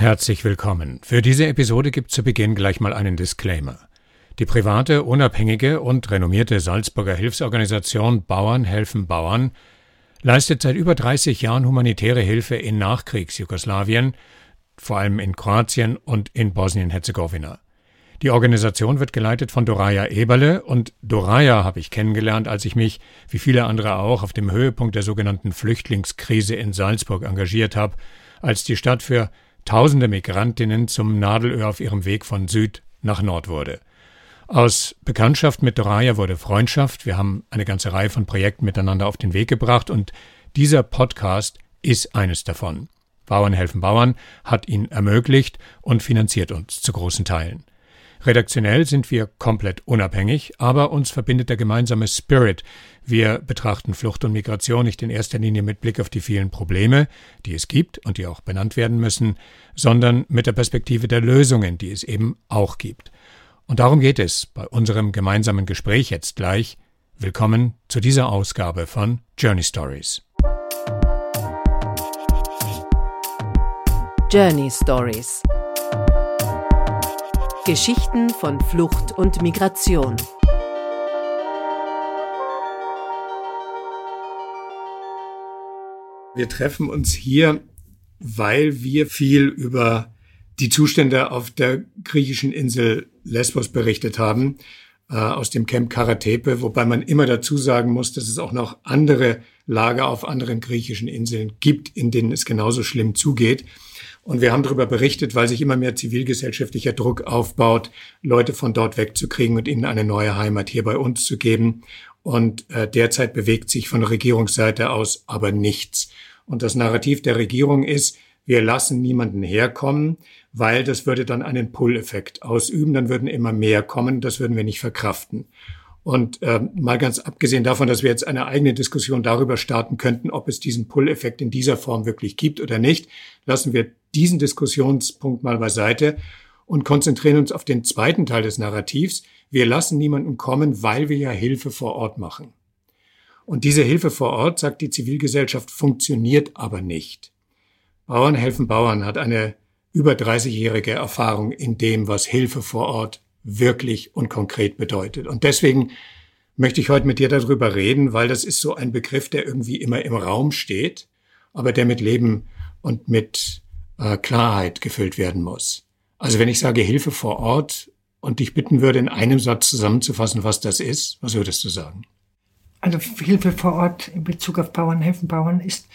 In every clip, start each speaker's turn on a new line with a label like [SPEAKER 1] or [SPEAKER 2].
[SPEAKER 1] Herzlich willkommen. Für diese Episode gibt zu Beginn gleich mal einen Disclaimer. Die private, unabhängige und renommierte Salzburger Hilfsorganisation Bauern helfen Bauern leistet seit über 30 Jahren humanitäre Hilfe in Nachkriegsjugoslawien, vor allem in Kroatien und in Bosnien-Herzegowina. Die Organisation wird geleitet von Doraya Eberle und Doraya habe ich kennengelernt, als ich mich, wie viele andere auch, auf dem Höhepunkt der sogenannten Flüchtlingskrise in Salzburg engagiert habe, als die Stadt für tausende Migrantinnen zum Nadelöhr auf ihrem Weg von Süd nach Nord wurde. Aus Bekanntschaft mit Doraya wurde Freundschaft. Wir haben eine ganze Reihe von Projekten miteinander auf den Weg gebracht und dieser Podcast ist eines davon. Bauern helfen Bauern hat ihn ermöglicht und finanziert uns zu großen Teilen. Redaktionell sind wir komplett unabhängig, aber uns verbindet der gemeinsame Spirit. Wir betrachten Flucht und Migration nicht in erster Linie mit Blick auf die vielen Probleme, die es gibt und die auch benannt werden müssen, sondern mit der Perspektive der Lösungen, die es eben auch gibt. Und darum geht es bei unserem gemeinsamen Gespräch jetzt gleich. Willkommen zu dieser Ausgabe von Journey Stories.
[SPEAKER 2] Journey Stories Geschichten von Flucht und Migration.
[SPEAKER 1] Wir treffen uns hier, weil wir viel über die Zustände auf der griechischen Insel Lesbos berichtet haben, äh, aus dem Camp Karatepe, wobei man immer dazu sagen muss, dass es auch noch andere Lager auf anderen griechischen Inseln gibt, in denen es genauso schlimm zugeht. Und wir haben darüber berichtet, weil sich immer mehr zivilgesellschaftlicher Druck aufbaut, Leute von dort wegzukriegen und ihnen eine neue Heimat hier bei uns zu geben. Und äh, derzeit bewegt sich von Regierungsseite aus aber nichts. Und das Narrativ der Regierung ist, wir lassen niemanden herkommen, weil das würde dann einen Pull-Effekt ausüben, dann würden immer mehr kommen, das würden wir nicht verkraften. Und äh, mal ganz abgesehen davon, dass wir jetzt eine eigene Diskussion darüber starten könnten, ob es diesen Pull-Effekt in dieser Form wirklich gibt oder nicht, lassen wir diesen Diskussionspunkt mal beiseite und konzentrieren uns auf den zweiten Teil des Narrativs. Wir lassen niemanden kommen, weil wir ja Hilfe vor Ort machen. Und diese Hilfe vor Ort, sagt die Zivilgesellschaft, funktioniert aber nicht. Bauern helfen Bauern hat eine über 30-jährige Erfahrung in dem, was Hilfe vor Ort wirklich und konkret bedeutet. Und deswegen möchte ich heute mit dir darüber reden, weil das ist so ein Begriff, der irgendwie immer im Raum steht, aber der mit Leben und mit äh, Klarheit gefüllt werden muss. Also wenn ich sage Hilfe vor Ort und dich bitten würde, in einem Satz zusammenzufassen, was das ist, was würdest du sagen?
[SPEAKER 3] Also Hilfe vor Ort in Bezug auf Bauern helfen Bauern ist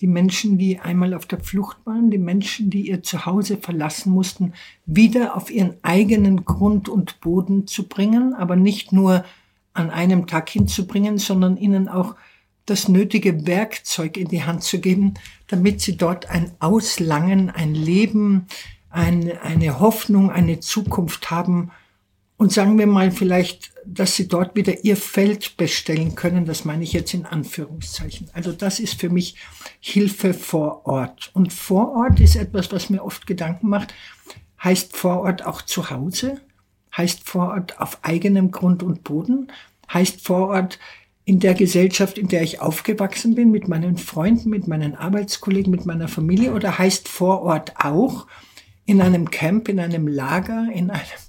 [SPEAKER 3] die Menschen, die einmal auf der Flucht waren, die Menschen, die ihr Zuhause verlassen mussten, wieder auf ihren eigenen Grund und Boden zu bringen, aber nicht nur an einem Tag hinzubringen, sondern ihnen auch das nötige Werkzeug in die Hand zu geben, damit sie dort ein Auslangen, ein Leben, ein, eine Hoffnung, eine Zukunft haben, und sagen wir mal vielleicht, dass sie dort wieder ihr Feld bestellen können. Das meine ich jetzt in Anführungszeichen. Also das ist für mich Hilfe vor Ort. Und vor Ort ist etwas, was mir oft Gedanken macht. Heißt vor Ort auch zu Hause? Heißt vor Ort auf eigenem Grund und Boden? Heißt vor Ort in der Gesellschaft, in der ich aufgewachsen bin, mit meinen Freunden, mit meinen Arbeitskollegen, mit meiner Familie? Oder heißt vor Ort auch in einem Camp, in einem Lager, in einem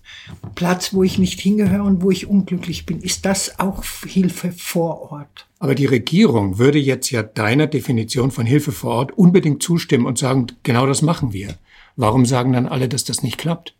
[SPEAKER 3] Platz, wo ich nicht hingehöre und wo ich unglücklich bin. Ist das auch Hilfe vor Ort?
[SPEAKER 1] Aber die Regierung würde jetzt ja deiner Definition von Hilfe vor Ort unbedingt zustimmen und sagen, genau das machen wir. Warum sagen dann alle, dass das nicht klappt?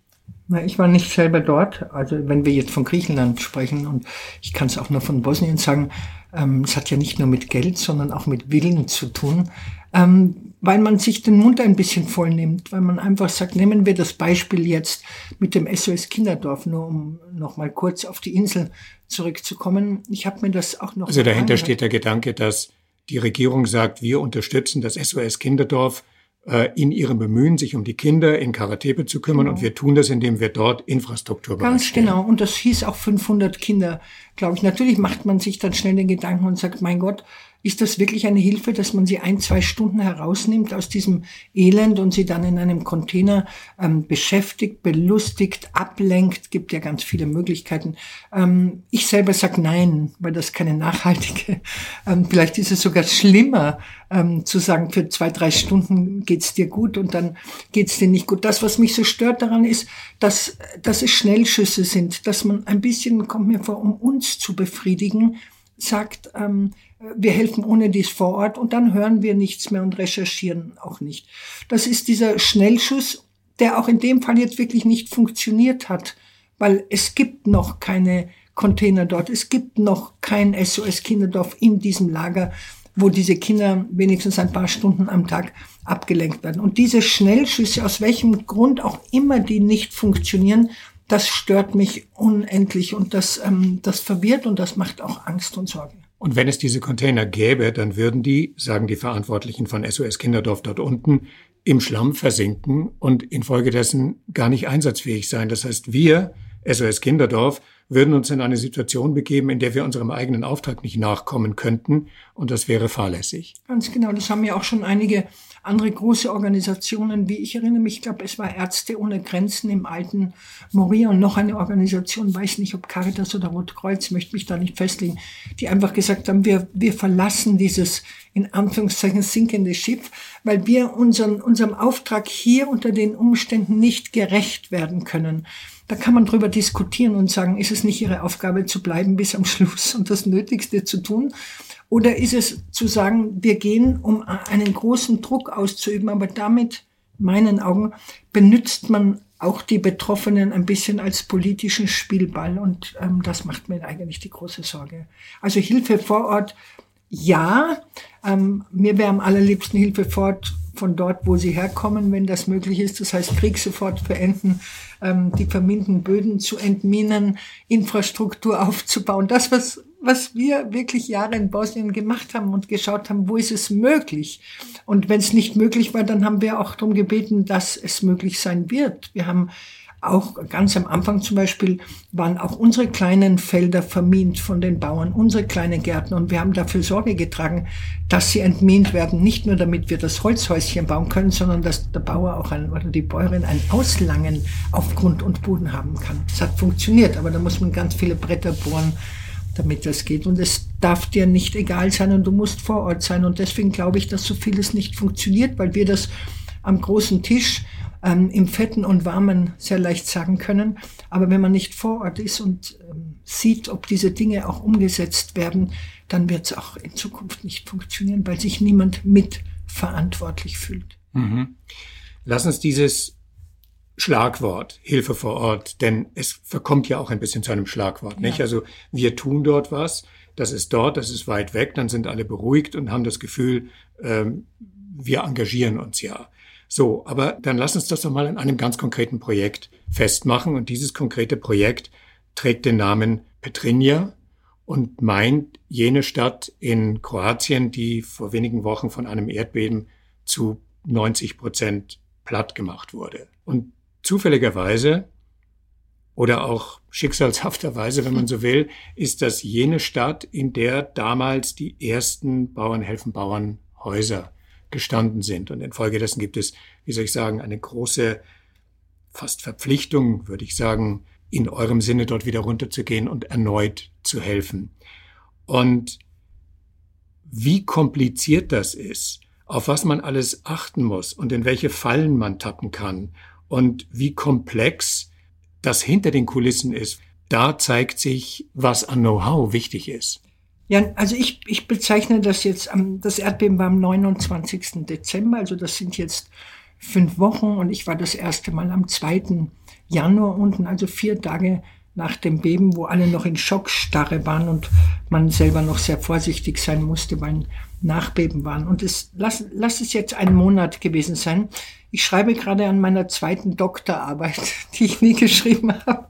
[SPEAKER 3] Na, ich war nicht selber dort. Also wenn wir jetzt von Griechenland sprechen und ich kann es auch nur von Bosnien sagen, ähm, es hat ja nicht nur mit Geld, sondern auch mit Willen zu tun. Ähm, weil man sich den Mund ein bisschen voll nimmt, weil man einfach sagt, nehmen wir das Beispiel jetzt mit dem SOS Kinderdorf, nur um noch mal kurz auf die Insel zurückzukommen. Ich habe mir das auch noch.
[SPEAKER 1] Also dahinter angehört. steht der Gedanke, dass die Regierung sagt, wir unterstützen das SOS Kinderdorf äh, in ihrem Bemühen, sich um die Kinder in Karatepe zu kümmern. Genau. Und wir tun das, indem wir dort Infrastruktur
[SPEAKER 3] Ganz genau. Und das hieß auch 500 Kinder, glaube ich. Natürlich macht man sich dann schnell den Gedanken und sagt, mein Gott, ist das wirklich eine Hilfe, dass man sie ein, zwei Stunden herausnimmt aus diesem Elend und sie dann in einem Container ähm, beschäftigt, belustigt, ablenkt? Gibt ja ganz viele Möglichkeiten. Ähm, ich selber sag nein, weil das keine nachhaltige, ähm, vielleicht ist es sogar schlimmer, ähm, zu sagen, für zwei, drei Stunden geht's dir gut und dann geht's dir nicht gut. Das, was mich so stört daran ist, dass, dass es Schnellschüsse sind, dass man ein bisschen, kommt mir vor, um uns zu befriedigen, sagt, ähm, wir helfen ohne dies vor Ort und dann hören wir nichts mehr und recherchieren auch nicht. Das ist dieser Schnellschuss, der auch in dem Fall jetzt wirklich nicht funktioniert hat, weil es gibt noch keine Container dort, es gibt noch kein SOS Kinderdorf in diesem Lager, wo diese Kinder wenigstens ein paar Stunden am Tag abgelenkt werden. Und diese Schnellschüsse, aus welchem Grund auch immer die nicht funktionieren, das stört mich unendlich und das, ähm, das verwirrt und das macht auch Angst und Sorge.
[SPEAKER 1] Und wenn es diese Container gäbe, dann würden die, sagen die Verantwortlichen von SOS Kinderdorf dort unten, im Schlamm versinken und infolgedessen gar nicht einsatzfähig sein. Das heißt, wir, SOS Kinderdorf, würden uns in eine Situation begeben, in der wir unserem eigenen Auftrag nicht nachkommen könnten. Und das wäre fahrlässig.
[SPEAKER 3] Ganz genau. Das haben ja auch schon einige andere große Organisationen, wie ich erinnere mich, ich glaube, es war Ärzte ohne Grenzen im alten Moria und noch eine Organisation, weiß nicht, ob Caritas oder Rotkreuz, möchte mich da nicht festlegen, die einfach gesagt haben, wir, wir verlassen dieses in Anführungszeichen sinkende Schiff, weil wir unseren, unserem Auftrag hier unter den Umständen nicht gerecht werden können. Da kann man drüber diskutieren und sagen, ist es nicht Ihre Aufgabe zu bleiben bis am Schluss und das Nötigste zu tun? Oder ist es zu sagen, wir gehen, um einen großen Druck auszuüben, aber damit, meinen Augen, benützt man auch die Betroffenen ein bisschen als politischen Spielball und ähm, das macht mir eigentlich die große Sorge. Also Hilfe vor Ort, ja, ähm, mir wäre am allerliebsten Hilfe vor Ort von dort, wo sie herkommen, wenn das möglich ist. Das heißt, Krieg sofort beenden, ähm, die verminten Böden zu entminen, Infrastruktur aufzubauen. Das, was was wir wirklich Jahre in Bosnien gemacht haben und geschaut haben, wo ist es möglich. Und wenn es nicht möglich war, dann haben wir auch darum gebeten, dass es möglich sein wird. Wir haben auch ganz am Anfang zum Beispiel waren auch unsere kleinen Felder vermint von den Bauern, unsere kleinen Gärten. Und wir haben dafür Sorge getragen, dass sie entmint werden. Nicht nur damit wir das Holzhäuschen bauen können, sondern dass der Bauer auch ein, oder die Bäuerin ein Auslangen auf Grund und Boden haben kann. Es hat funktioniert, aber da muss man ganz viele Bretter bohren damit das geht. Und es darf dir nicht egal sein und du musst vor Ort sein. Und deswegen glaube ich, dass so vieles nicht funktioniert, weil wir das am großen Tisch ähm, im Fetten und Warmen sehr leicht sagen können. Aber wenn man nicht vor Ort ist und ähm, sieht, ob diese Dinge auch umgesetzt werden, dann wird es auch in Zukunft nicht funktionieren, weil sich niemand mitverantwortlich fühlt.
[SPEAKER 1] Mhm. Lass uns dieses Schlagwort, Hilfe vor Ort, denn es verkommt ja auch ein bisschen zu einem Schlagwort, nicht? Also wir tun dort was, das ist dort, das ist weit weg, dann sind alle beruhigt und haben das Gefühl, ähm, wir engagieren uns ja. So, aber dann lass uns das doch mal in einem ganz konkreten Projekt festmachen und dieses konkrete Projekt trägt den Namen Petrinja und meint jene Stadt in Kroatien, die vor wenigen Wochen von einem Erdbeben zu 90 Prozent platt gemacht wurde. Und Zufälligerweise oder auch schicksalshafterweise, wenn man so will, ist das jene Stadt, in der damals die ersten Bauernhelfen Bauernhäuser gestanden sind. Und infolgedessen gibt es, wie soll ich sagen, eine große fast Verpflichtung, würde ich sagen, in eurem Sinne dort wieder runterzugehen und erneut zu helfen. Und wie kompliziert das ist, auf was man alles achten muss und in welche Fallen man tappen kann und wie komplex das hinter den Kulissen ist. Da zeigt sich, was an Know-how wichtig ist.
[SPEAKER 3] Ja, also ich, ich bezeichne das jetzt, das Erdbeben war am 29. Dezember, also das sind jetzt fünf Wochen und ich war das erste Mal am 2. Januar unten, also vier Tage nach dem Beben, wo alle noch in Schockstarre waren und man selber noch sehr vorsichtig sein musste, weil Nachbeben waren. Und es, lass, lass es jetzt ein Monat gewesen sein. Ich schreibe gerade an meiner zweiten Doktorarbeit, die ich nie geschrieben habe.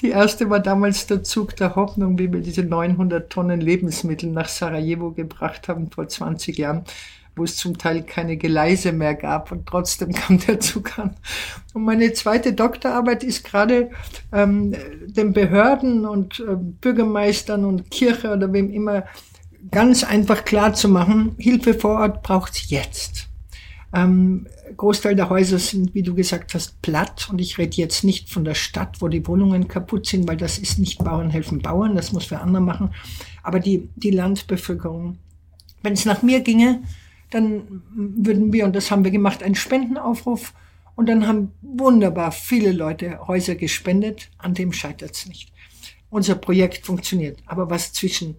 [SPEAKER 3] Die erste war damals der Zug der Hoffnung, wie wir diese 900 Tonnen Lebensmittel nach Sarajevo gebracht haben vor 20 Jahren, wo es zum Teil keine Geleise mehr gab und trotzdem kam der Zug an. Und meine zweite Doktorarbeit ist gerade ähm, den Behörden und äh, Bürgermeistern und Kirche oder wem immer ganz einfach klar zu machen, Hilfe vor Ort braucht's jetzt. Ähm, Großteil der Häuser sind, wie du gesagt hast, platt. Und ich rede jetzt nicht von der Stadt, wo die Wohnungen kaputt sind, weil das ist nicht Bauern helfen Bauern, das muss für andere machen. Aber die, die Landbevölkerung. Wenn es nach mir ginge, dann würden wir, und das haben wir gemacht, einen Spendenaufruf. Und dann haben wunderbar viele Leute Häuser gespendet. An dem scheitert's nicht. Unser Projekt funktioniert. Aber was zwischen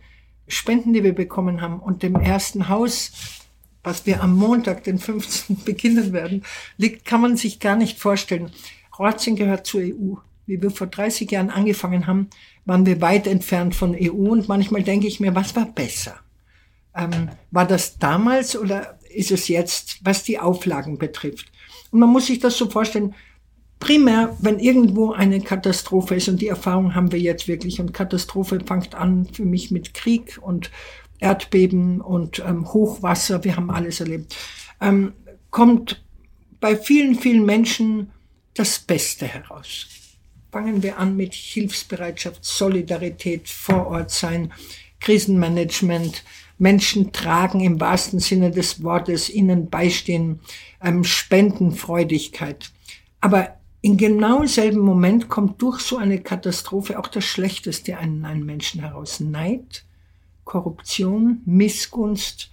[SPEAKER 3] Spenden, die wir bekommen haben, und dem ersten Haus, was wir am Montag, den 15. beginnen werden, liegt, kann man sich gar nicht vorstellen. Kroatien gehört zur EU. Wie wir vor 30 Jahren angefangen haben, waren wir weit entfernt von EU und manchmal denke ich mir, was war besser? Ähm, war das damals oder ist es jetzt, was die Auflagen betrifft? Und man muss sich das so vorstellen, primär, wenn irgendwo eine Katastrophe ist, und die Erfahrung haben wir jetzt wirklich, und Katastrophe fängt an für mich mit Krieg und Erdbeben und ähm, Hochwasser, wir haben alles erlebt, ähm, kommt bei vielen, vielen Menschen das Beste heraus. Fangen wir an mit Hilfsbereitschaft, Solidarität, vor Ort sein, Krisenmanagement, Menschen tragen im wahrsten Sinne des Wortes, ihnen beistehen, ähm, Spendenfreudigkeit. Aber in genau selben Moment kommt durch so eine Katastrophe auch das Schlechteste an einen Menschen heraus. Neid, Korruption, Missgunst,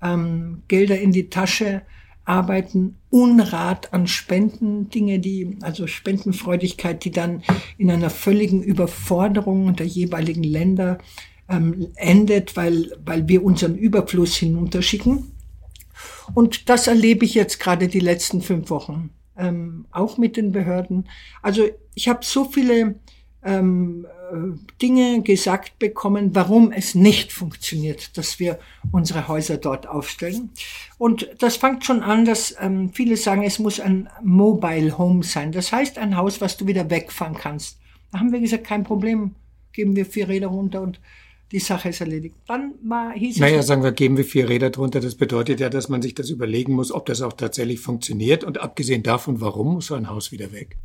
[SPEAKER 3] ähm, Gelder in die Tasche, arbeiten, Unrat an Spenden, Dinge, die, also Spendenfreudigkeit, die dann in einer völligen Überforderung der jeweiligen Länder ähm, endet, weil, weil wir unseren Überfluss hinunterschicken. Und das erlebe ich jetzt gerade die letzten fünf Wochen, ähm, auch mit den Behörden. Also ich habe so viele ähm, äh, Dinge gesagt bekommen, warum es nicht funktioniert, dass wir unsere Häuser dort aufstellen. Und das fängt schon an, dass ähm, viele sagen, es muss ein Mobile Home sein. Das heißt ein Haus, was du wieder wegfahren kannst. Da haben wir gesagt, kein Problem, geben wir vier Räder runter und die Sache ist erledigt. Dann
[SPEAKER 1] war, hieß es. Naja, sagen wir, geben wir vier Räder drunter. Das bedeutet ja, dass man sich das überlegen muss, ob das auch tatsächlich funktioniert. Und abgesehen davon, warum muss so ein Haus wieder weg?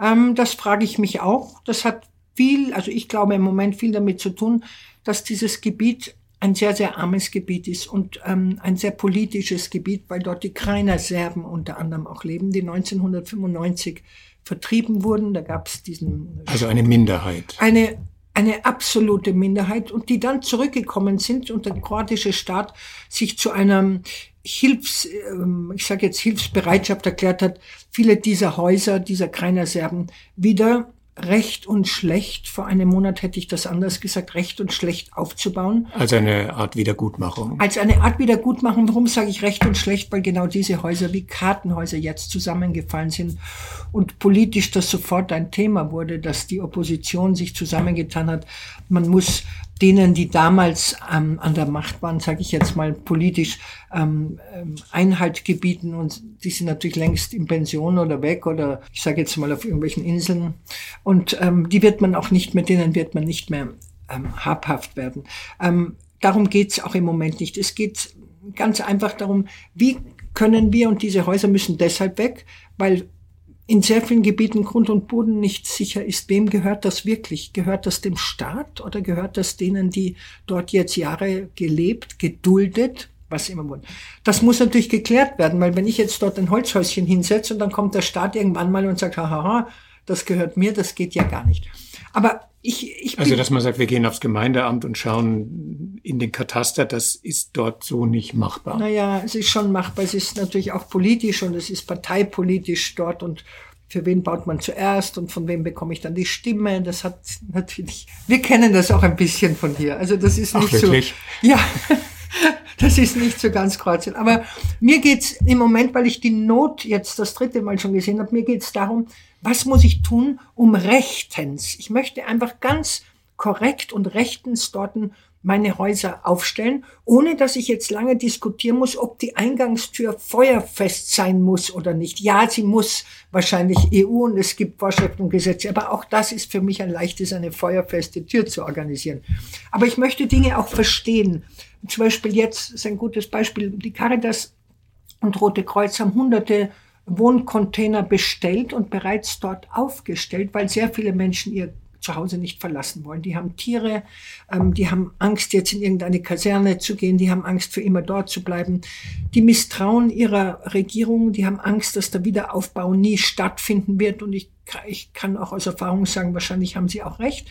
[SPEAKER 3] Ähm, das frage ich mich auch. Das hat viel, also ich glaube im Moment viel damit zu tun, dass dieses Gebiet ein sehr, sehr armes Gebiet ist und ähm, ein sehr politisches Gebiet, weil dort die Kreiner Serben unter anderem auch leben, die 1995 vertrieben wurden. Da gab es diesen.
[SPEAKER 1] Also eine Minderheit.
[SPEAKER 3] Eine, eine absolute Minderheit und die dann zurückgekommen sind und der kroatische Staat sich zu einer Hilfs, ähm, ich sage jetzt Hilfsbereitschaft erklärt hat, viele dieser Häuser, dieser Kreiner Serben wieder recht und schlecht, vor einem Monat hätte ich das anders gesagt, recht und schlecht aufzubauen.
[SPEAKER 1] Als eine Art Wiedergutmachung.
[SPEAKER 3] Als eine Art Wiedergutmachung. Warum sage ich recht und schlecht? Weil genau diese Häuser wie Kartenhäuser jetzt zusammengefallen sind und politisch das sofort ein Thema wurde, dass die Opposition sich zusammengetan hat. Man muss denen, die damals ähm, an der Macht waren, sage ich jetzt mal politisch, ähm, ähm, Einhalt gebieten und die sind natürlich längst in Pension oder weg oder ich sage jetzt mal auf irgendwelchen Inseln und ähm, die wird man auch nicht, mit denen wird man nicht mehr ähm, habhaft werden. Ähm, darum geht's auch im Moment nicht. Es geht ganz einfach darum, wie können wir, und diese Häuser müssen deshalb weg, weil in sehr vielen Gebieten Grund und Boden nicht sicher ist, wem gehört das wirklich? Gehört das dem Staat oder gehört das denen, die dort jetzt Jahre gelebt, geduldet, was immer wollen? Das muss natürlich geklärt werden, weil wenn ich jetzt dort ein Holzhäuschen hinsetze und dann kommt der Staat irgendwann mal und sagt, haha, das gehört mir, das geht ja gar nicht. Aber ich, ich
[SPEAKER 1] also, dass man sagt, wir gehen aufs Gemeindeamt und schauen in den Kataster, das ist dort so nicht machbar.
[SPEAKER 3] Naja, es ist schon machbar. Es ist natürlich auch politisch und es ist parteipolitisch dort und für wen baut man zuerst und von wem bekomme ich dann die Stimme? Das hat natürlich, wir kennen das auch ein bisschen von hier. Also das ist nicht Ach, so. Ja. Das ist nicht so ganz Kroatien. Aber mir geht's im Moment, weil ich die Not jetzt das dritte Mal schon gesehen habe, mir geht's darum, was muss ich tun, um rechtens, ich möchte einfach ganz korrekt und rechtens dort meine Häuser aufstellen, ohne dass ich jetzt lange diskutieren muss, ob die Eingangstür feuerfest sein muss oder nicht. Ja, sie muss wahrscheinlich EU und es gibt Vorschriften und Gesetze, aber auch das ist für mich ein leichtes, eine feuerfeste Tür zu organisieren. Aber ich möchte Dinge auch verstehen. Zum Beispiel jetzt ist ein gutes Beispiel, die Caritas und Rote Kreuz haben hunderte Wohncontainer bestellt und bereits dort aufgestellt, weil sehr viele Menschen ihr zu Hause nicht verlassen wollen. Die haben Tiere, ähm, die haben Angst, jetzt in irgendeine Kaserne zu gehen, die haben Angst, für immer dort zu bleiben. Die misstrauen ihrer Regierung, die haben Angst, dass der Wiederaufbau nie stattfinden wird. Und ich, ich kann auch aus Erfahrung sagen, wahrscheinlich haben sie auch recht.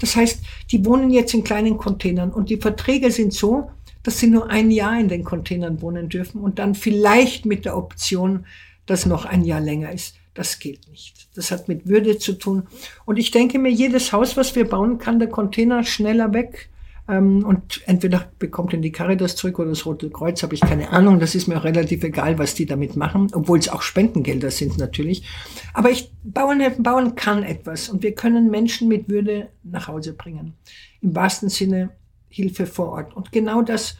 [SPEAKER 3] Das heißt, die wohnen jetzt in kleinen Containern und die Verträge sind so, dass sie nur ein Jahr in den Containern wohnen dürfen und dann vielleicht mit der Option, dass noch ein Jahr länger ist. Das geht nicht. Das hat mit Würde zu tun. Und ich denke mir, jedes Haus, was wir bauen, kann der Container schneller weg. Ähm, und entweder bekommt ihn die Caritas zurück oder das Rote Kreuz, habe ich keine Ahnung. Das ist mir auch relativ egal, was die damit machen, obwohl es auch Spendengelder sind natürlich. Aber ich, Bauernhilfen bauen kann etwas und wir können Menschen mit Würde nach Hause bringen. Im wahrsten Sinne Hilfe vor Ort. Und genau das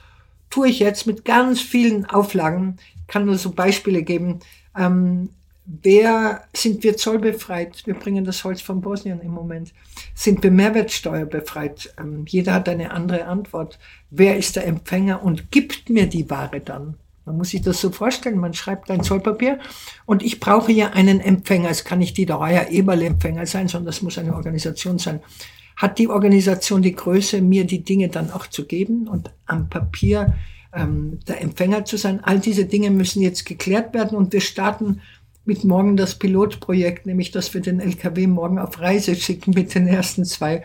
[SPEAKER 3] tue ich jetzt mit ganz vielen Auflagen. Ich kann nur so Beispiele geben. Ähm, Wer sind wir zollbefreit? Wir bringen das Holz von Bosnien im Moment. Sind wir Mehrwertsteuerbefreit? Ähm, jeder hat eine andere Antwort. Wer ist der Empfänger und gibt mir die Ware dann? Man muss sich das so vorstellen. Man schreibt ein Zollpapier und ich brauche ja einen Empfänger. Es kann nicht die Dreier Eberle-Empfänger sein, sondern es muss eine Organisation sein. Hat die Organisation die Größe, mir die Dinge dann auch zu geben und am Papier ähm, der Empfänger zu sein? All diese Dinge müssen jetzt geklärt werden und wir starten mit morgen das Pilotprojekt, nämlich dass wir den LKW morgen auf Reise schicken mit den ersten zwei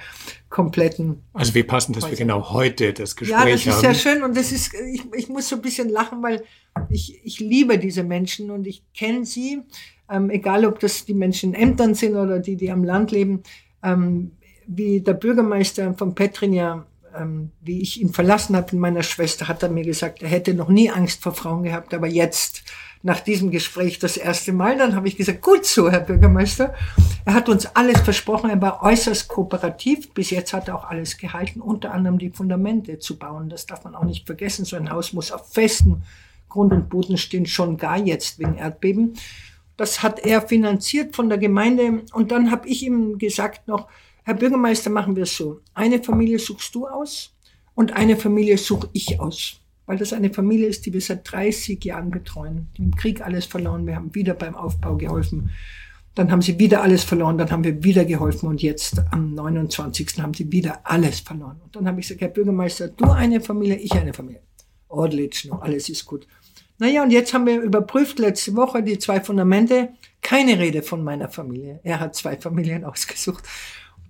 [SPEAKER 3] kompletten.
[SPEAKER 1] Also wie passend, dass wir genau heute das Gespräch
[SPEAKER 3] haben.
[SPEAKER 1] Ja,
[SPEAKER 3] das ist haben. sehr schön und das ist, ich, ich muss so ein bisschen lachen, weil ich, ich liebe diese Menschen und ich kenne sie, ähm, egal ob das die Menschen in Ämtern sind oder die, die am Land leben, ähm, wie der Bürgermeister von Petrinja ähm, wie ich ihn verlassen habe in meiner Schwester, hat er mir gesagt, er hätte noch nie Angst vor Frauen gehabt, aber jetzt nach diesem Gespräch das erste Mal. Dann habe ich gesagt, gut so, Herr Bürgermeister. Er hat uns alles versprochen. Er war äußerst kooperativ. Bis jetzt hat er auch alles gehalten, unter anderem die Fundamente zu bauen. Das darf man auch nicht vergessen. So ein Haus muss auf festen Grund und Boden stehen, schon gar jetzt wegen Erdbeben. Das hat er finanziert von der Gemeinde. Und dann habe ich ihm gesagt noch, Herr Bürgermeister, machen wir es so. Eine Familie suchst du aus und eine Familie suche ich aus weil das eine Familie ist, die wir seit 30 Jahren betreuen, im Krieg alles verloren. Wir haben wieder beim Aufbau geholfen. Dann haben sie wieder alles verloren, dann haben wir wieder geholfen und jetzt am 29. haben sie wieder alles verloren. Und dann habe ich gesagt, Herr Bürgermeister, du eine Familie, ich eine Familie. Ordentlich, noch alles ist gut. Naja, und jetzt haben wir überprüft letzte Woche die zwei Fundamente. Keine Rede von meiner Familie. Er hat zwei Familien ausgesucht.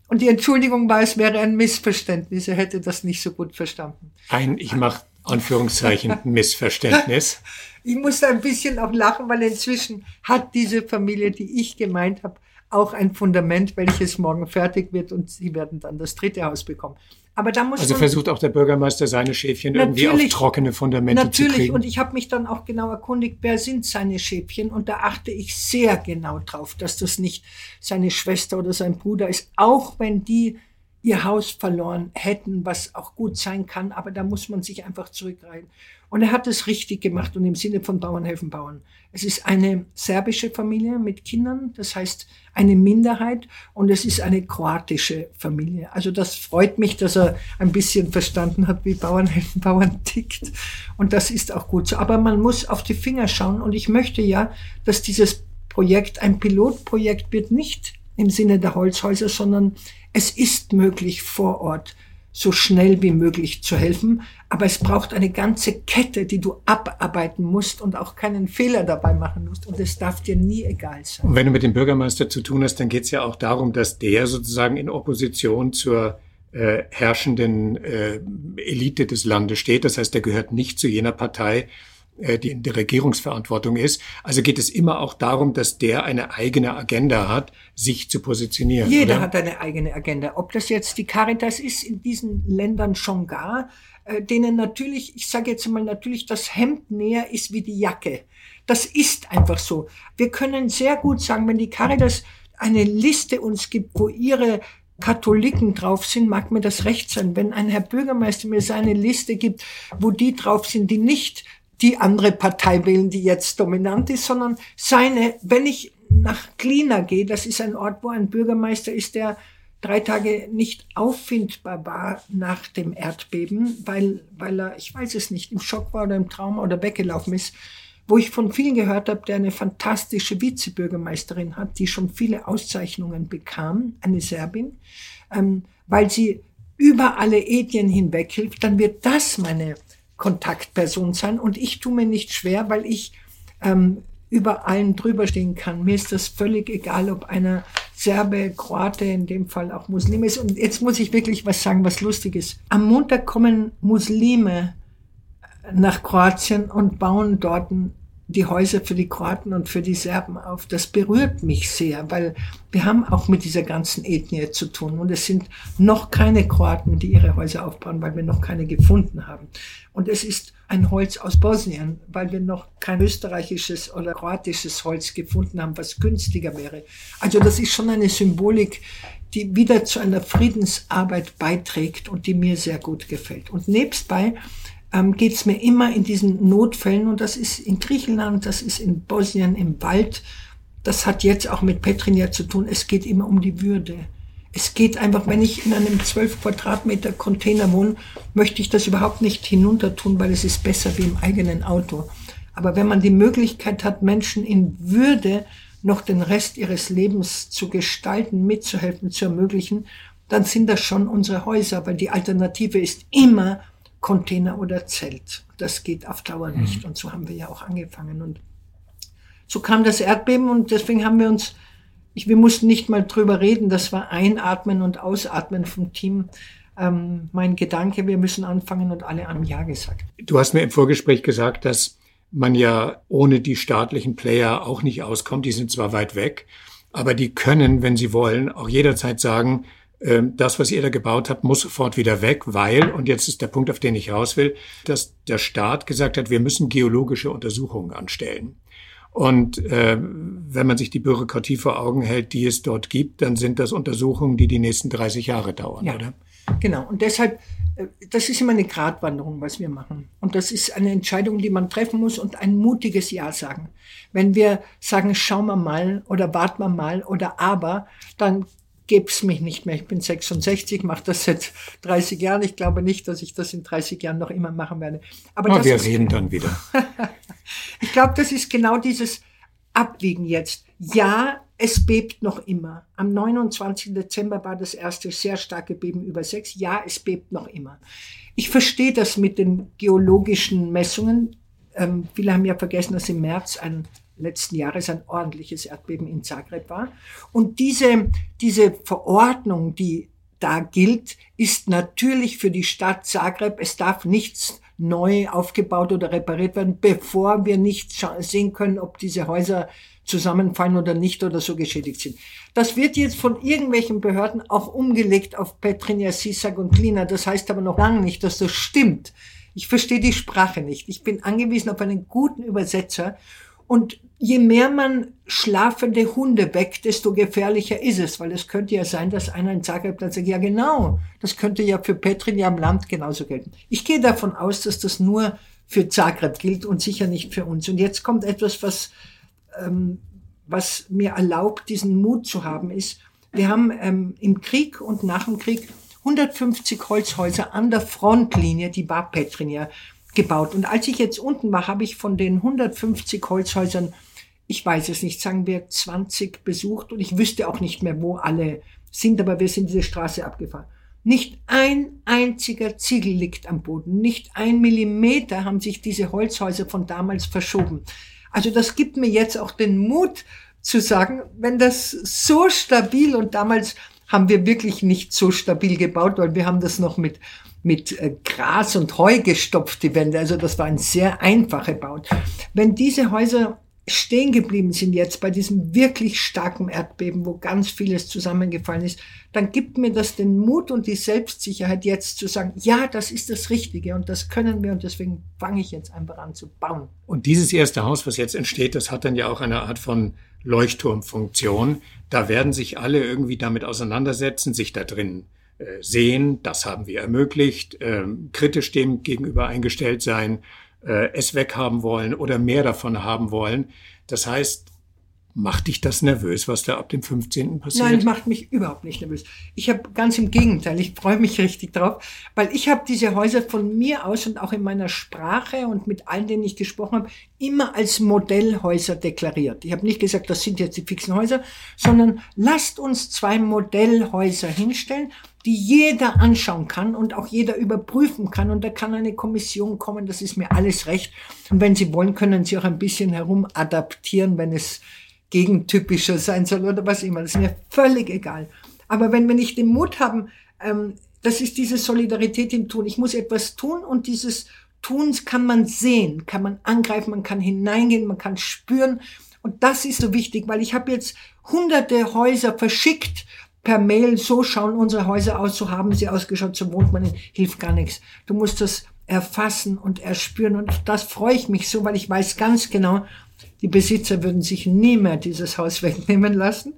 [SPEAKER 3] Und die Entschuldigung war, es wäre ein Missverständnis. Er hätte das nicht so gut verstanden.
[SPEAKER 1] Ein, ich mache Anführungszeichen Missverständnis.
[SPEAKER 3] Ich musste ein bisschen auch lachen, weil inzwischen hat diese Familie, die ich gemeint habe, auch ein Fundament, welches morgen fertig wird und sie werden dann das dritte Haus bekommen. Aber da muss
[SPEAKER 1] also versucht auch der Bürgermeister seine Schäfchen irgendwie auf trockene Fundamente zu kriegen. Natürlich,
[SPEAKER 3] und ich habe mich dann auch genau erkundigt, wer sind seine Schäfchen und da achte ich sehr genau drauf, dass das nicht seine Schwester oder sein Bruder ist, auch wenn die ihr Haus verloren hätten, was auch gut sein kann, aber da muss man sich einfach zurückreihen. Und er hat es richtig gemacht und im Sinne von Bauern helfen Bauern. Es ist eine serbische Familie mit Kindern, das heißt eine Minderheit und es ist eine kroatische Familie. Also das freut mich, dass er ein bisschen verstanden hat, wie Bauern helfen Bauern tickt. Und das ist auch gut so. Aber man muss auf die Finger schauen und ich möchte ja, dass dieses Projekt ein Pilotprojekt wird, nicht im Sinne der Holzhäuser, sondern es ist möglich vor Ort so schnell wie möglich zu helfen, aber es braucht eine ganze Kette, die du abarbeiten musst und auch keinen Fehler dabei machen musst und es darf dir nie egal sein.
[SPEAKER 1] Und wenn du mit dem Bürgermeister zu tun hast, dann geht es ja auch darum, dass der sozusagen in Opposition zur äh, herrschenden äh, Elite des Landes steht. Das heißt, er gehört nicht zu jener Partei, die in der Regierungsverantwortung ist. Also geht es immer auch darum, dass der eine eigene Agenda hat, sich zu positionieren.
[SPEAKER 3] Jeder
[SPEAKER 1] oder?
[SPEAKER 3] hat eine eigene Agenda. Ob das jetzt die Caritas ist in diesen Ländern schon gar, äh, denen natürlich, ich sage jetzt mal natürlich, das Hemd näher ist wie die Jacke. Das ist einfach so. Wir können sehr gut sagen, wenn die Caritas eine Liste uns gibt, wo ihre Katholiken drauf sind, mag mir das recht sein. Wenn ein Herr Bürgermeister mir seine Liste gibt, wo die drauf sind, die nicht die andere Partei wählen, die jetzt dominant ist, sondern seine, wenn ich nach Klina gehe, das ist ein Ort, wo ein Bürgermeister ist, der drei Tage nicht auffindbar war nach dem Erdbeben, weil, weil er, ich weiß es nicht, im Schock war oder im Trauma oder weggelaufen ist, wo ich von vielen gehört habe, der eine fantastische Vizebürgermeisterin hat, die schon viele Auszeichnungen bekam, eine Serbin, ähm, weil sie über alle Ethnien hinweg hilft, dann wird das meine Kontaktperson sein. Und ich tue mir nicht schwer, weil ich ähm, über allen drüber stehen kann. Mir ist das völlig egal, ob einer Serbe, Kroate, in dem Fall auch Muslim ist. Und jetzt muss ich wirklich was sagen, was lustig ist. Am Montag kommen Muslime nach Kroatien und bauen dort die Häuser für die Kroaten und für die Serben auf. Das berührt mich sehr, weil wir haben auch mit dieser ganzen Ethnie zu tun. Und es sind noch keine Kroaten, die ihre Häuser aufbauen, weil wir noch keine gefunden haben. Und es ist ein Holz aus Bosnien, weil wir noch kein österreichisches oder kroatisches Holz gefunden haben, was günstiger wäre. Also das ist schon eine Symbolik, die wieder zu einer Friedensarbeit beiträgt und die mir sehr gut gefällt. Und nebstbei ähm, geht es mir immer in diesen Notfällen, und das ist in Griechenland, das ist in Bosnien im Wald, das hat jetzt auch mit Petrinja zu tun, es geht immer um die Würde. Es geht einfach, wenn ich in einem 12 Quadratmeter Container wohne, möchte ich das überhaupt nicht hinunter tun, weil es ist besser wie im eigenen Auto. Aber wenn man die Möglichkeit hat, Menschen in Würde noch den Rest ihres Lebens zu gestalten, mitzuhelfen, zu ermöglichen, dann sind das schon unsere Häuser, weil die Alternative ist immer Container oder Zelt. Das geht auf Dauer mhm. nicht. Und so haben wir ja auch angefangen. Und so kam das Erdbeben und deswegen haben wir uns, ich, wir mussten nicht mal drüber reden, das war Einatmen und Ausatmen vom Team. Ähm, mein Gedanke, wir müssen anfangen und alle haben Ja gesagt.
[SPEAKER 1] Du hast mir im Vorgespräch gesagt, dass man ja ohne die staatlichen Player auch nicht auskommt. Die sind zwar weit weg, aber die können, wenn sie wollen, auch jederzeit sagen, das, was ihr da gebaut habt, muss sofort wieder weg, weil, und jetzt ist der Punkt, auf den ich raus will, dass der Staat gesagt hat, wir müssen geologische Untersuchungen anstellen. Und äh, wenn man sich die Bürokratie vor Augen hält, die es dort gibt, dann sind das Untersuchungen, die die nächsten 30 Jahre dauern,
[SPEAKER 3] ja,
[SPEAKER 1] oder?
[SPEAKER 3] Genau. Und deshalb, äh, das ist immer eine Gratwanderung, was wir machen. Und das ist eine Entscheidung, die man treffen muss und ein mutiges Ja sagen. Wenn wir sagen, schauen wir mal oder warten wir mal oder aber, dann gäb's mich nicht mehr. Ich bin 66, mache das seit 30 Jahren. Ich glaube nicht, dass ich das in 30 Jahren noch immer machen werde.
[SPEAKER 1] Aber oh, wir ist, reden dann wieder.
[SPEAKER 3] ich glaube, das ist genau dieses Abwiegen jetzt. Ja, es bebt noch immer. Am 29. Dezember war das erste sehr starke Beben über sechs. Ja, es bebt noch immer. Ich verstehe das mit den geologischen Messungen. Ähm, viele haben ja vergessen, dass im März ein letzten Jahres ein ordentliches Erdbeben in Zagreb war. Und diese, diese Verordnung, die da gilt, ist natürlich für die Stadt Zagreb. Es darf nichts neu aufgebaut oder repariert werden, bevor wir nicht sehen können, ob diese Häuser zusammenfallen oder nicht oder so geschädigt sind. Das wird jetzt von irgendwelchen Behörden auch umgelegt auf Petrinja, Sisak und Klina. Das heißt aber noch lange nicht, dass das stimmt. Ich verstehe die Sprache nicht. Ich bin angewiesen auf einen guten Übersetzer und je mehr man schlafende Hunde weckt, desto gefährlicher ist es, weil es könnte ja sein, dass einer in Zagreb dann sagt, ja genau, das könnte ja für Petrin ja am Land genauso gelten. Ich gehe davon aus, dass das nur für Zagreb gilt und sicher nicht für uns. Und jetzt kommt etwas, was, ähm, was mir erlaubt, diesen Mut zu haben, ist, wir haben ähm, im Krieg und nach dem Krieg 150 Holzhäuser an der Frontlinie, die war Petrin ja, gebaut. Und als ich jetzt unten war, habe ich von den 150 Holzhäusern, ich weiß es nicht, sagen wir 20 besucht und ich wüsste auch nicht mehr, wo alle sind, aber wir sind diese Straße abgefahren. Nicht ein einziger Ziegel liegt am Boden, nicht ein Millimeter haben sich diese Holzhäuser von damals verschoben. Also das gibt mir jetzt auch den Mut zu sagen, wenn das so stabil und damals haben wir wirklich nicht so stabil gebaut, weil wir haben das noch mit mit äh, Gras und Heu gestopft, die Wände. Also das war ein sehr einfacher Bau. Wenn diese Häuser stehen geblieben sind jetzt bei diesem wirklich starken Erdbeben, wo ganz vieles zusammengefallen ist, dann gibt mir das den Mut und die Selbstsicherheit jetzt zu sagen, ja, das ist das Richtige und das können wir und deswegen fange ich jetzt einfach an zu bauen.
[SPEAKER 1] Und dieses erste Haus, was jetzt entsteht, das hat dann ja auch eine Art von Leuchtturmfunktion. Da werden sich alle irgendwie damit auseinandersetzen, sich da drin äh, sehen, das haben wir ermöglicht, ähm, kritisch dem gegenüber eingestellt sein, äh, es weghaben wollen oder mehr davon haben wollen. Das heißt, Macht dich das nervös, was da ab dem 15. passiert?
[SPEAKER 3] Nein, macht mich überhaupt nicht nervös. Ich habe ganz im Gegenteil, ich freue mich richtig drauf, weil ich habe diese Häuser von mir aus und auch in meiner Sprache und mit allen, denen ich gesprochen habe, immer als Modellhäuser deklariert. Ich habe nicht gesagt, das sind jetzt die fixen Häuser, sondern lasst uns zwei Modellhäuser hinstellen, die jeder anschauen kann und auch jeder überprüfen kann. Und da kann eine Kommission kommen, das ist mir alles recht. Und wenn Sie wollen, können Sie auch ein bisschen herum adaptieren, wenn es gegentypischer sein soll oder was immer. Das ist mir völlig egal. Aber wenn wir nicht den Mut haben, ähm, das ist diese Solidarität im Tun. Ich muss etwas tun und dieses Tun kann man sehen, kann man angreifen, man kann hineingehen, man kann spüren. Und das ist so wichtig, weil ich habe jetzt hunderte Häuser verschickt per Mail, so schauen unsere Häuser aus, so haben sie ausgeschaut, so wohnt man in, hilft gar nichts. Du musst das erfassen und erspüren und das freue ich mich so, weil ich weiß ganz genau, die Besitzer würden sich nie mehr dieses Haus wegnehmen lassen.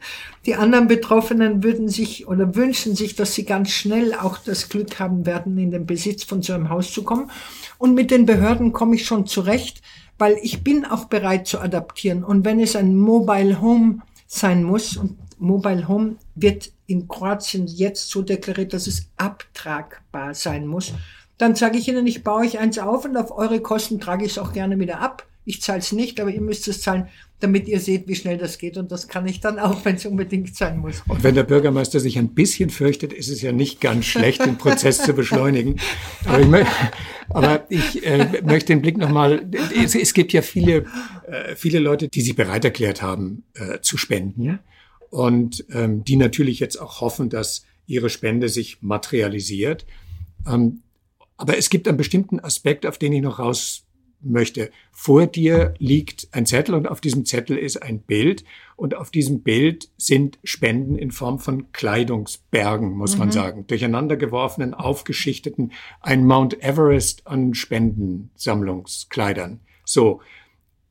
[SPEAKER 3] Die anderen Betroffenen würden sich oder wünschen sich, dass sie ganz schnell auch das Glück haben werden, in den Besitz von so einem Haus zu kommen. Und mit den Behörden komme ich schon zurecht, weil ich bin auch bereit zu adaptieren. Und wenn es ein Mobile Home sein muss, und Mobile Home wird in Kroatien jetzt so deklariert, dass es abtragbar sein muss, dann sage ich Ihnen, ich baue euch eins auf und auf eure Kosten trage ich es auch gerne wieder ab. Ich zahle es nicht, aber ihr müsst es zahlen, damit ihr seht, wie schnell das geht. Und das kann ich dann auch, wenn es unbedingt sein muss.
[SPEAKER 1] Und wenn der Bürgermeister sich ein bisschen fürchtet, ist es ja nicht ganz schlecht, den Prozess zu beschleunigen. Aber ich, mö aber ich äh, möchte den Blick nochmal, es, es gibt ja viele, äh, viele Leute, die sich bereit erklärt haben, äh, zu spenden. Und ähm, die natürlich jetzt auch hoffen, dass ihre Spende sich materialisiert. Ähm, aber es gibt einen bestimmten Aspekt, auf den ich noch raus möchte. Vor dir liegt ein Zettel und auf diesem Zettel ist ein Bild und auf diesem Bild sind Spenden in Form von Kleidungsbergen, muss mhm. man sagen, durcheinander geworfenen, aufgeschichteten, ein Mount Everest an Spendensammlungskleidern. So,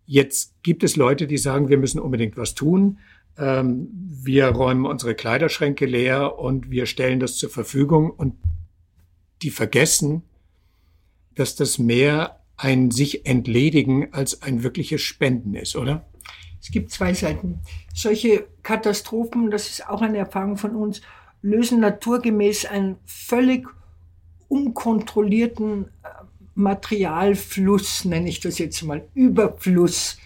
[SPEAKER 1] jetzt gibt es Leute, die sagen, wir müssen unbedingt was tun. Ähm, wir räumen unsere Kleiderschränke leer und wir stellen das zur Verfügung und die vergessen, dass das mehr ein sich entledigen als ein wirkliches Spenden ist, oder?
[SPEAKER 3] Es gibt zwei Seiten. Solche Katastrophen, das ist auch eine Erfahrung von uns, lösen naturgemäß einen völlig unkontrollierten äh, Materialfluss, nenne ich das jetzt mal, Überfluss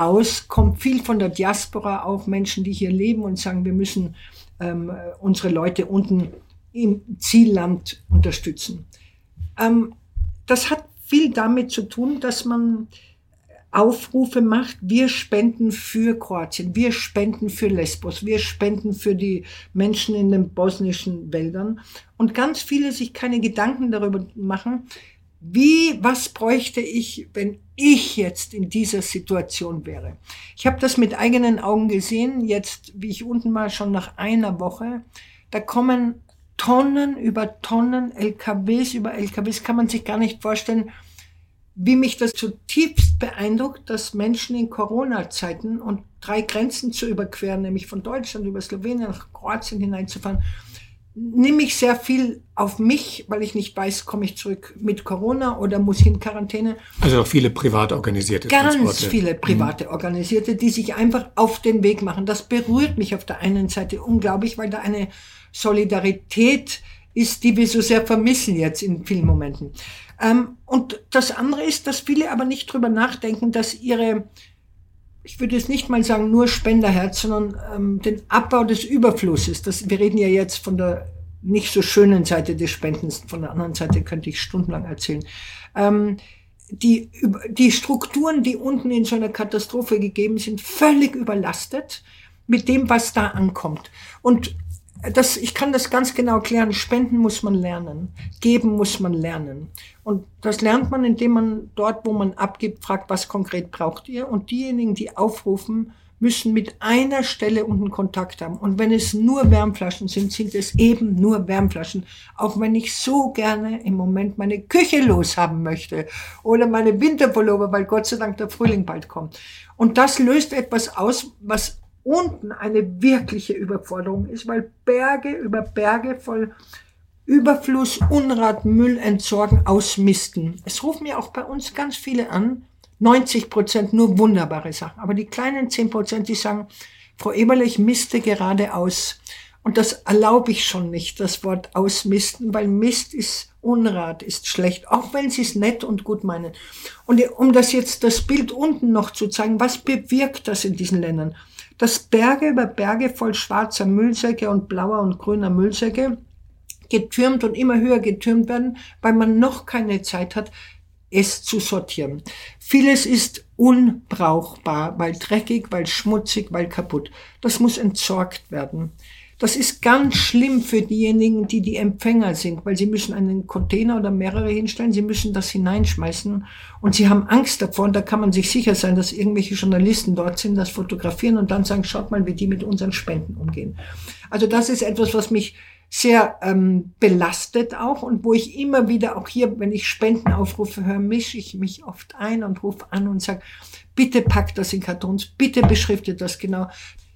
[SPEAKER 3] aus. Kommt viel von der Diaspora, auch Menschen, die hier leben und sagen, wir müssen ähm, unsere Leute unten im Zielland unterstützen. Ähm, das hat viel damit zu tun, dass man Aufrufe macht, wir spenden für Kroatien, wir spenden für Lesbos, wir spenden für die Menschen in den bosnischen Wäldern und ganz viele sich keine Gedanken darüber machen, wie, was bräuchte ich, wenn ich jetzt in dieser Situation wäre. Ich habe das mit eigenen Augen gesehen, jetzt, wie ich unten war, schon nach einer Woche. Da kommen Tonnen über Tonnen, LKWs über LKWs, kann man sich gar nicht vorstellen, wie mich das zutiefst beeindruckt, dass Menschen in Corona-Zeiten und drei Grenzen zu überqueren, nämlich von Deutschland über Slowenien nach Kroatien hineinzufahren, nehme ich sehr viel auf mich, weil ich nicht weiß, komme ich zurück mit Corona oder muss ich in Quarantäne.
[SPEAKER 1] Also auch viele privat organisierte
[SPEAKER 3] Ganz Transporte. viele private mhm. Organisierte, die sich einfach auf den Weg machen. Das berührt mich auf der einen Seite unglaublich, weil da eine Solidarität ist, die wir so sehr vermissen jetzt in vielen Momenten. Ähm, und das andere ist, dass viele aber nicht drüber nachdenken, dass ihre, ich würde jetzt nicht mal sagen nur Spenderherz, sondern ähm, den Abbau des Überflusses. Das, wir reden ja jetzt von der nicht so schönen Seite des Spendens, von der anderen Seite könnte ich stundenlang erzählen. Ähm, die, die Strukturen, die unten in so einer Katastrophe gegeben sind, völlig überlastet mit dem, was da ankommt. Und das, ich kann das ganz genau erklären. Spenden muss man lernen. Geben muss man lernen. Und das lernt man, indem man dort, wo man abgibt, fragt, was konkret braucht ihr? Und diejenigen, die aufrufen, müssen mit einer Stelle unten Kontakt haben. Und wenn es nur Wärmflaschen sind, sind es eben nur Wärmflaschen. Auch wenn ich so gerne im Moment meine Küche loshaben möchte oder meine Winterpullover, weil Gott sei Dank der Frühling bald kommt. Und das löst etwas aus, was unten eine wirkliche Überforderung ist, weil Berge über Berge voll Überfluss, Unrat, Müll entsorgen, ausmisten. Es rufen mir auch bei uns ganz viele an, 90 Prozent nur wunderbare Sachen. Aber die kleinen 10 Prozent, die sagen, Frau Eberle, ich misste gerade aus. Und das erlaube ich schon nicht, das Wort ausmisten, weil Mist ist Unrat, ist schlecht, auch wenn sie es nett und gut meinen. Und um das jetzt, das Bild unten noch zu zeigen, was bewirkt das in diesen Ländern? Dass Berge über Berge voll schwarzer Müllsäcke und blauer und grüner Müllsäcke getürmt und immer höher getürmt werden, weil man noch keine Zeit hat, es zu sortieren. Vieles ist unbrauchbar, weil dreckig, weil schmutzig, weil kaputt. Das muss entsorgt werden. Das ist ganz schlimm für diejenigen, die die Empfänger sind, weil sie müssen einen Container oder mehrere hinstellen, sie müssen das hineinschmeißen und sie haben Angst davor und da kann man sich sicher sein, dass irgendwelche Journalisten dort sind, das fotografieren und dann sagen, schaut mal, wie die mit unseren Spenden umgehen. Also das ist etwas, was mich sehr ähm, belastet auch und wo ich immer wieder auch hier, wenn ich Spenden aufrufe, höre, mische ich mich oft ein und rufe an und sage, bitte packt das in Kartons, bitte beschriftet das genau.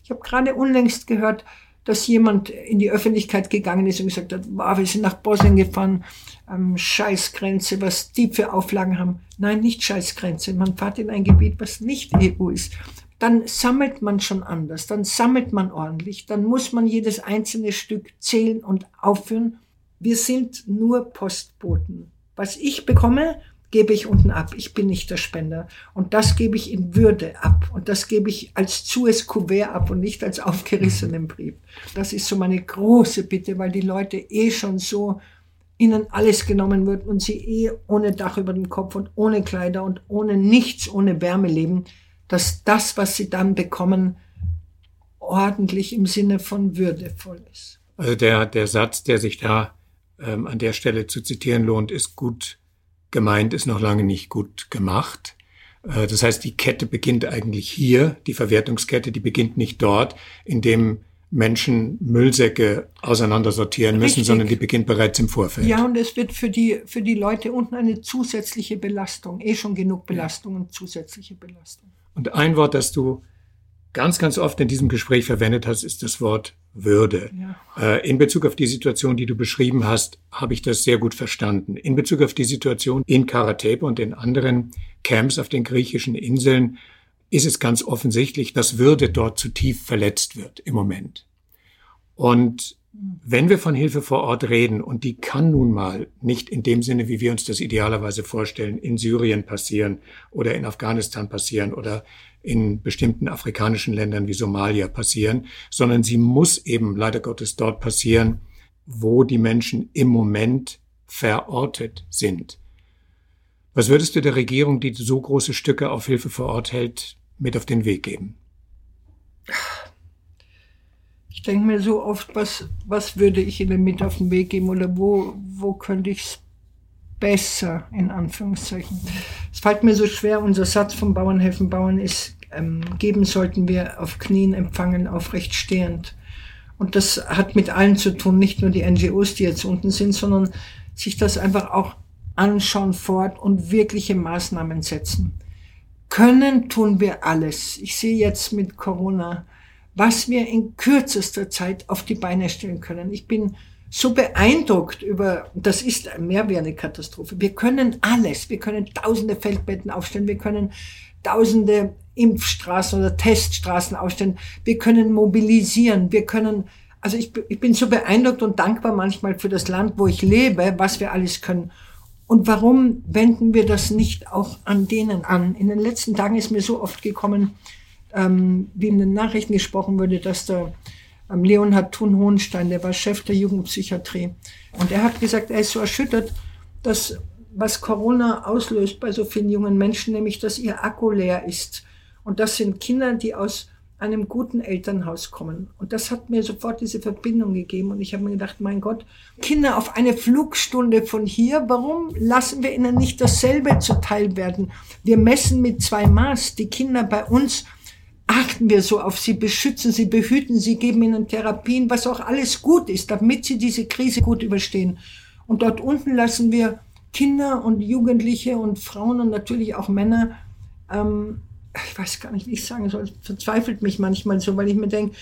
[SPEAKER 3] Ich habe gerade unlängst gehört, dass jemand in die Öffentlichkeit gegangen ist und gesagt hat, wow, wir sind nach Bosnien gefahren, ähm, Scheißgrenze, was die für Auflagen haben. Nein, nicht Scheißgrenze. Man fährt in ein Gebiet, was nicht EU ist dann sammelt man schon anders, dann sammelt man ordentlich, dann muss man jedes einzelne Stück zählen und aufführen. Wir sind nur Postboten. Was ich bekomme, gebe ich unten ab. Ich bin nicht der Spender. Und das gebe ich in Würde ab. Und das gebe ich als zues Kuvert ab und nicht als aufgerissenen Brief. Das ist so meine große Bitte, weil die Leute eh schon so ihnen alles genommen wird und sie eh ohne Dach über dem Kopf und ohne Kleider und ohne nichts, ohne Wärme leben dass das, was sie dann bekommen, ordentlich im Sinne von würdevoll ist.
[SPEAKER 1] Also der, der Satz, der sich da ähm, an der Stelle zu zitieren lohnt, ist gut gemeint, ist noch lange nicht gut gemacht. Äh, das heißt, die Kette beginnt eigentlich hier, die Verwertungskette, die beginnt nicht dort, in dem Menschen Müllsäcke auseinandersortieren müssen, Richtig. sondern die beginnt bereits im Vorfeld.
[SPEAKER 3] Ja, und es wird für die, für die Leute unten eine zusätzliche Belastung, eh schon genug Belastung und zusätzliche Belastung.
[SPEAKER 1] Und ein Wort, das du ganz, ganz oft in diesem Gespräch verwendet hast, ist das Wort Würde. Ja. Äh, in Bezug auf die Situation, die du beschrieben hast, habe ich das sehr gut verstanden. In Bezug auf die Situation in Karatepe und in anderen Camps auf den griechischen Inseln ist es ganz offensichtlich, dass Würde dort zu tief verletzt wird im Moment. Und wenn wir von Hilfe vor Ort reden, und die kann nun mal nicht in dem Sinne, wie wir uns das idealerweise vorstellen, in Syrien passieren oder in Afghanistan passieren oder in bestimmten afrikanischen Ländern wie Somalia passieren, sondern sie muss eben leider Gottes dort passieren, wo die Menschen im Moment verortet sind. Was würdest du der Regierung, die so große Stücke auf Hilfe vor Ort hält, mit auf den Weg geben?
[SPEAKER 3] Ich denke mir so oft, was, was würde ich ihnen mit auf den Weg geben oder wo, wo könnte ich es besser, in Anführungszeichen. Es fällt mir so schwer, unser Satz vom Bauern helfen Bauern ist, ähm, geben sollten wir auf Knien empfangen, aufrecht stehend. Und das hat mit allen zu tun, nicht nur die NGOs, die jetzt unten sind, sondern sich das einfach auch anschauen fort und wirkliche Maßnahmen setzen. Können tun wir alles. Ich sehe jetzt mit Corona was wir in kürzester Zeit auf die Beine stellen können. Ich bin so beeindruckt über, das ist mehr wie eine Katastrophe. Wir können alles. Wir können tausende Feldbetten aufstellen. Wir können tausende Impfstraßen oder Teststraßen aufstellen. Wir können mobilisieren. Wir können, also ich, ich bin so beeindruckt und dankbar manchmal für das Land, wo ich lebe, was wir alles können. Und warum wenden wir das nicht auch an denen an? In den letzten Tagen ist mir so oft gekommen, ähm, wie in den Nachrichten gesprochen wurde, dass der ähm, Leonhard Thun-Hohenstein, der war Chef der Jugendpsychiatrie, und er hat gesagt, er ist so erschüttert, dass was Corona auslöst bei so vielen jungen Menschen, nämlich dass ihr Akku leer ist. Und das sind Kinder, die aus einem guten Elternhaus kommen. Und das hat mir sofort diese Verbindung gegeben. Und ich habe mir gedacht, mein Gott, Kinder auf eine Flugstunde von hier, warum lassen wir ihnen nicht dasselbe zuteil werden? Wir messen mit zwei Maß. Die Kinder bei uns achten wir so auf sie, beschützen sie, behüten sie, geben ihnen Therapien, was auch alles gut ist, damit sie diese Krise gut überstehen. Und dort unten lassen wir Kinder und Jugendliche und Frauen und natürlich auch Männer, ähm, ich weiß gar nicht, wie ich sagen soll, verzweifelt mich manchmal so, weil ich mir denke,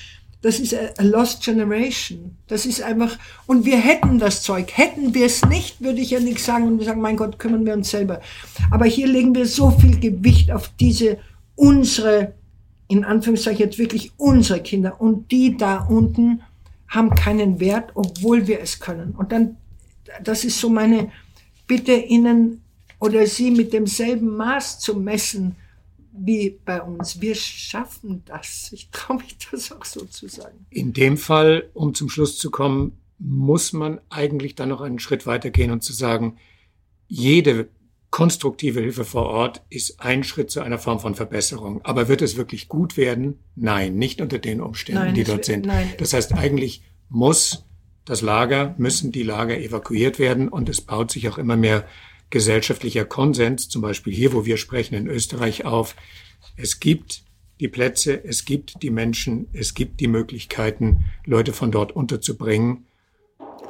[SPEAKER 3] Das ist a lost generation. Das ist einfach, und wir hätten das Zeug. Hätten wir es nicht, würde ich ja nichts sagen und wir sagen, mein Gott, kümmern wir uns selber. Aber hier legen wir so viel Gewicht auf diese, unsere, in Anführungszeichen jetzt wirklich unsere Kinder. Und die da unten haben keinen Wert, obwohl wir es können. Und dann, das ist so meine Bitte Ihnen oder Sie mit demselben Maß zu messen, wie bei uns. Wir schaffen das. Ich traue mich das auch so zu sagen.
[SPEAKER 1] In dem Fall, um zum Schluss zu kommen, muss man eigentlich dann noch einen Schritt weiter gehen und zu sagen, jede konstruktive Hilfe vor Ort ist ein Schritt zu einer Form von Verbesserung. Aber wird es wirklich gut werden? Nein, nicht unter den Umständen, nein, die dort sind. Nein. Das heißt, eigentlich muss das Lager, müssen die Lager evakuiert werden und es baut sich auch immer mehr gesellschaftlicher Konsens, zum Beispiel hier, wo wir sprechen, in Österreich auf. Es gibt die Plätze, es gibt die Menschen, es gibt die Möglichkeiten, Leute von dort unterzubringen.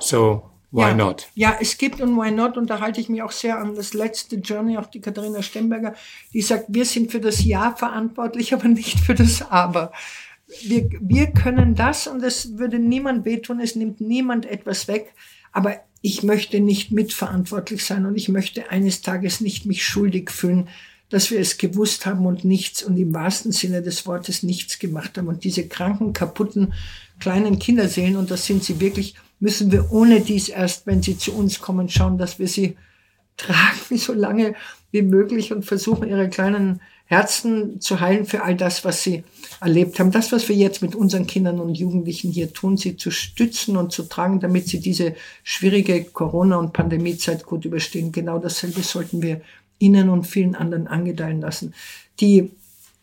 [SPEAKER 1] So, why
[SPEAKER 3] ja,
[SPEAKER 1] not?
[SPEAKER 3] Ja, es gibt und why not, und da halte ich mich auch sehr an das letzte Journey, auch die Katharina Stemberger, die sagt, wir sind für das Ja verantwortlich, aber nicht für das Aber. Wir, wir können das und es würde niemand wehtun, es nimmt niemand etwas weg, aber ich möchte nicht mitverantwortlich sein und ich möchte eines Tages nicht mich schuldig fühlen, dass wir es gewusst haben und nichts und im wahrsten Sinne des Wortes nichts gemacht haben. Und diese kranken, kaputten, kleinen Kinderseelen, und das sind sie wirklich, müssen wir ohne dies erst, wenn sie zu uns kommen, schauen, dass wir sie tragen, so lange wie möglich und versuchen, ihre kleinen Herzen zu heilen für all das, was sie erlebt haben. Das, was wir jetzt mit unseren Kindern und Jugendlichen hier tun, sie zu stützen und zu tragen, damit sie diese schwierige Corona- und Pandemiezeit gut überstehen. Genau dasselbe sollten wir ihnen und vielen anderen angedeihen lassen. Die,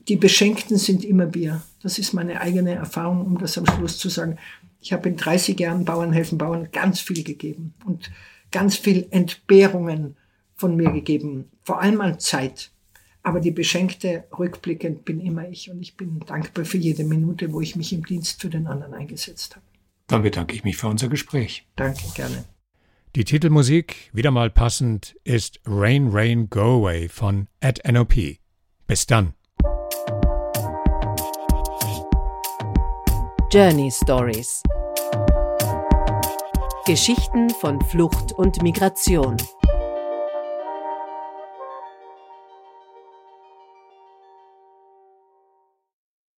[SPEAKER 3] die Beschenkten sind immer wir. Das ist meine eigene Erfahrung, um das am Schluss zu sagen. Ich habe in 30 Jahren Bauern helfen Bauern ganz viel gegeben und ganz viel Entbehrungen von mir gegeben, vor allem an Zeit. Aber die Beschenkte rückblickend bin immer ich und ich bin dankbar für jede Minute, wo ich mich im Dienst für den anderen eingesetzt habe.
[SPEAKER 1] Dann bedanke ich mich für unser Gespräch.
[SPEAKER 3] Danke, gerne.
[SPEAKER 1] Die Titelmusik, wieder mal passend, ist Rain, Rain, Go Away von At NOP. Bis dann.
[SPEAKER 2] Journey Stories Geschichten von Flucht und Migration.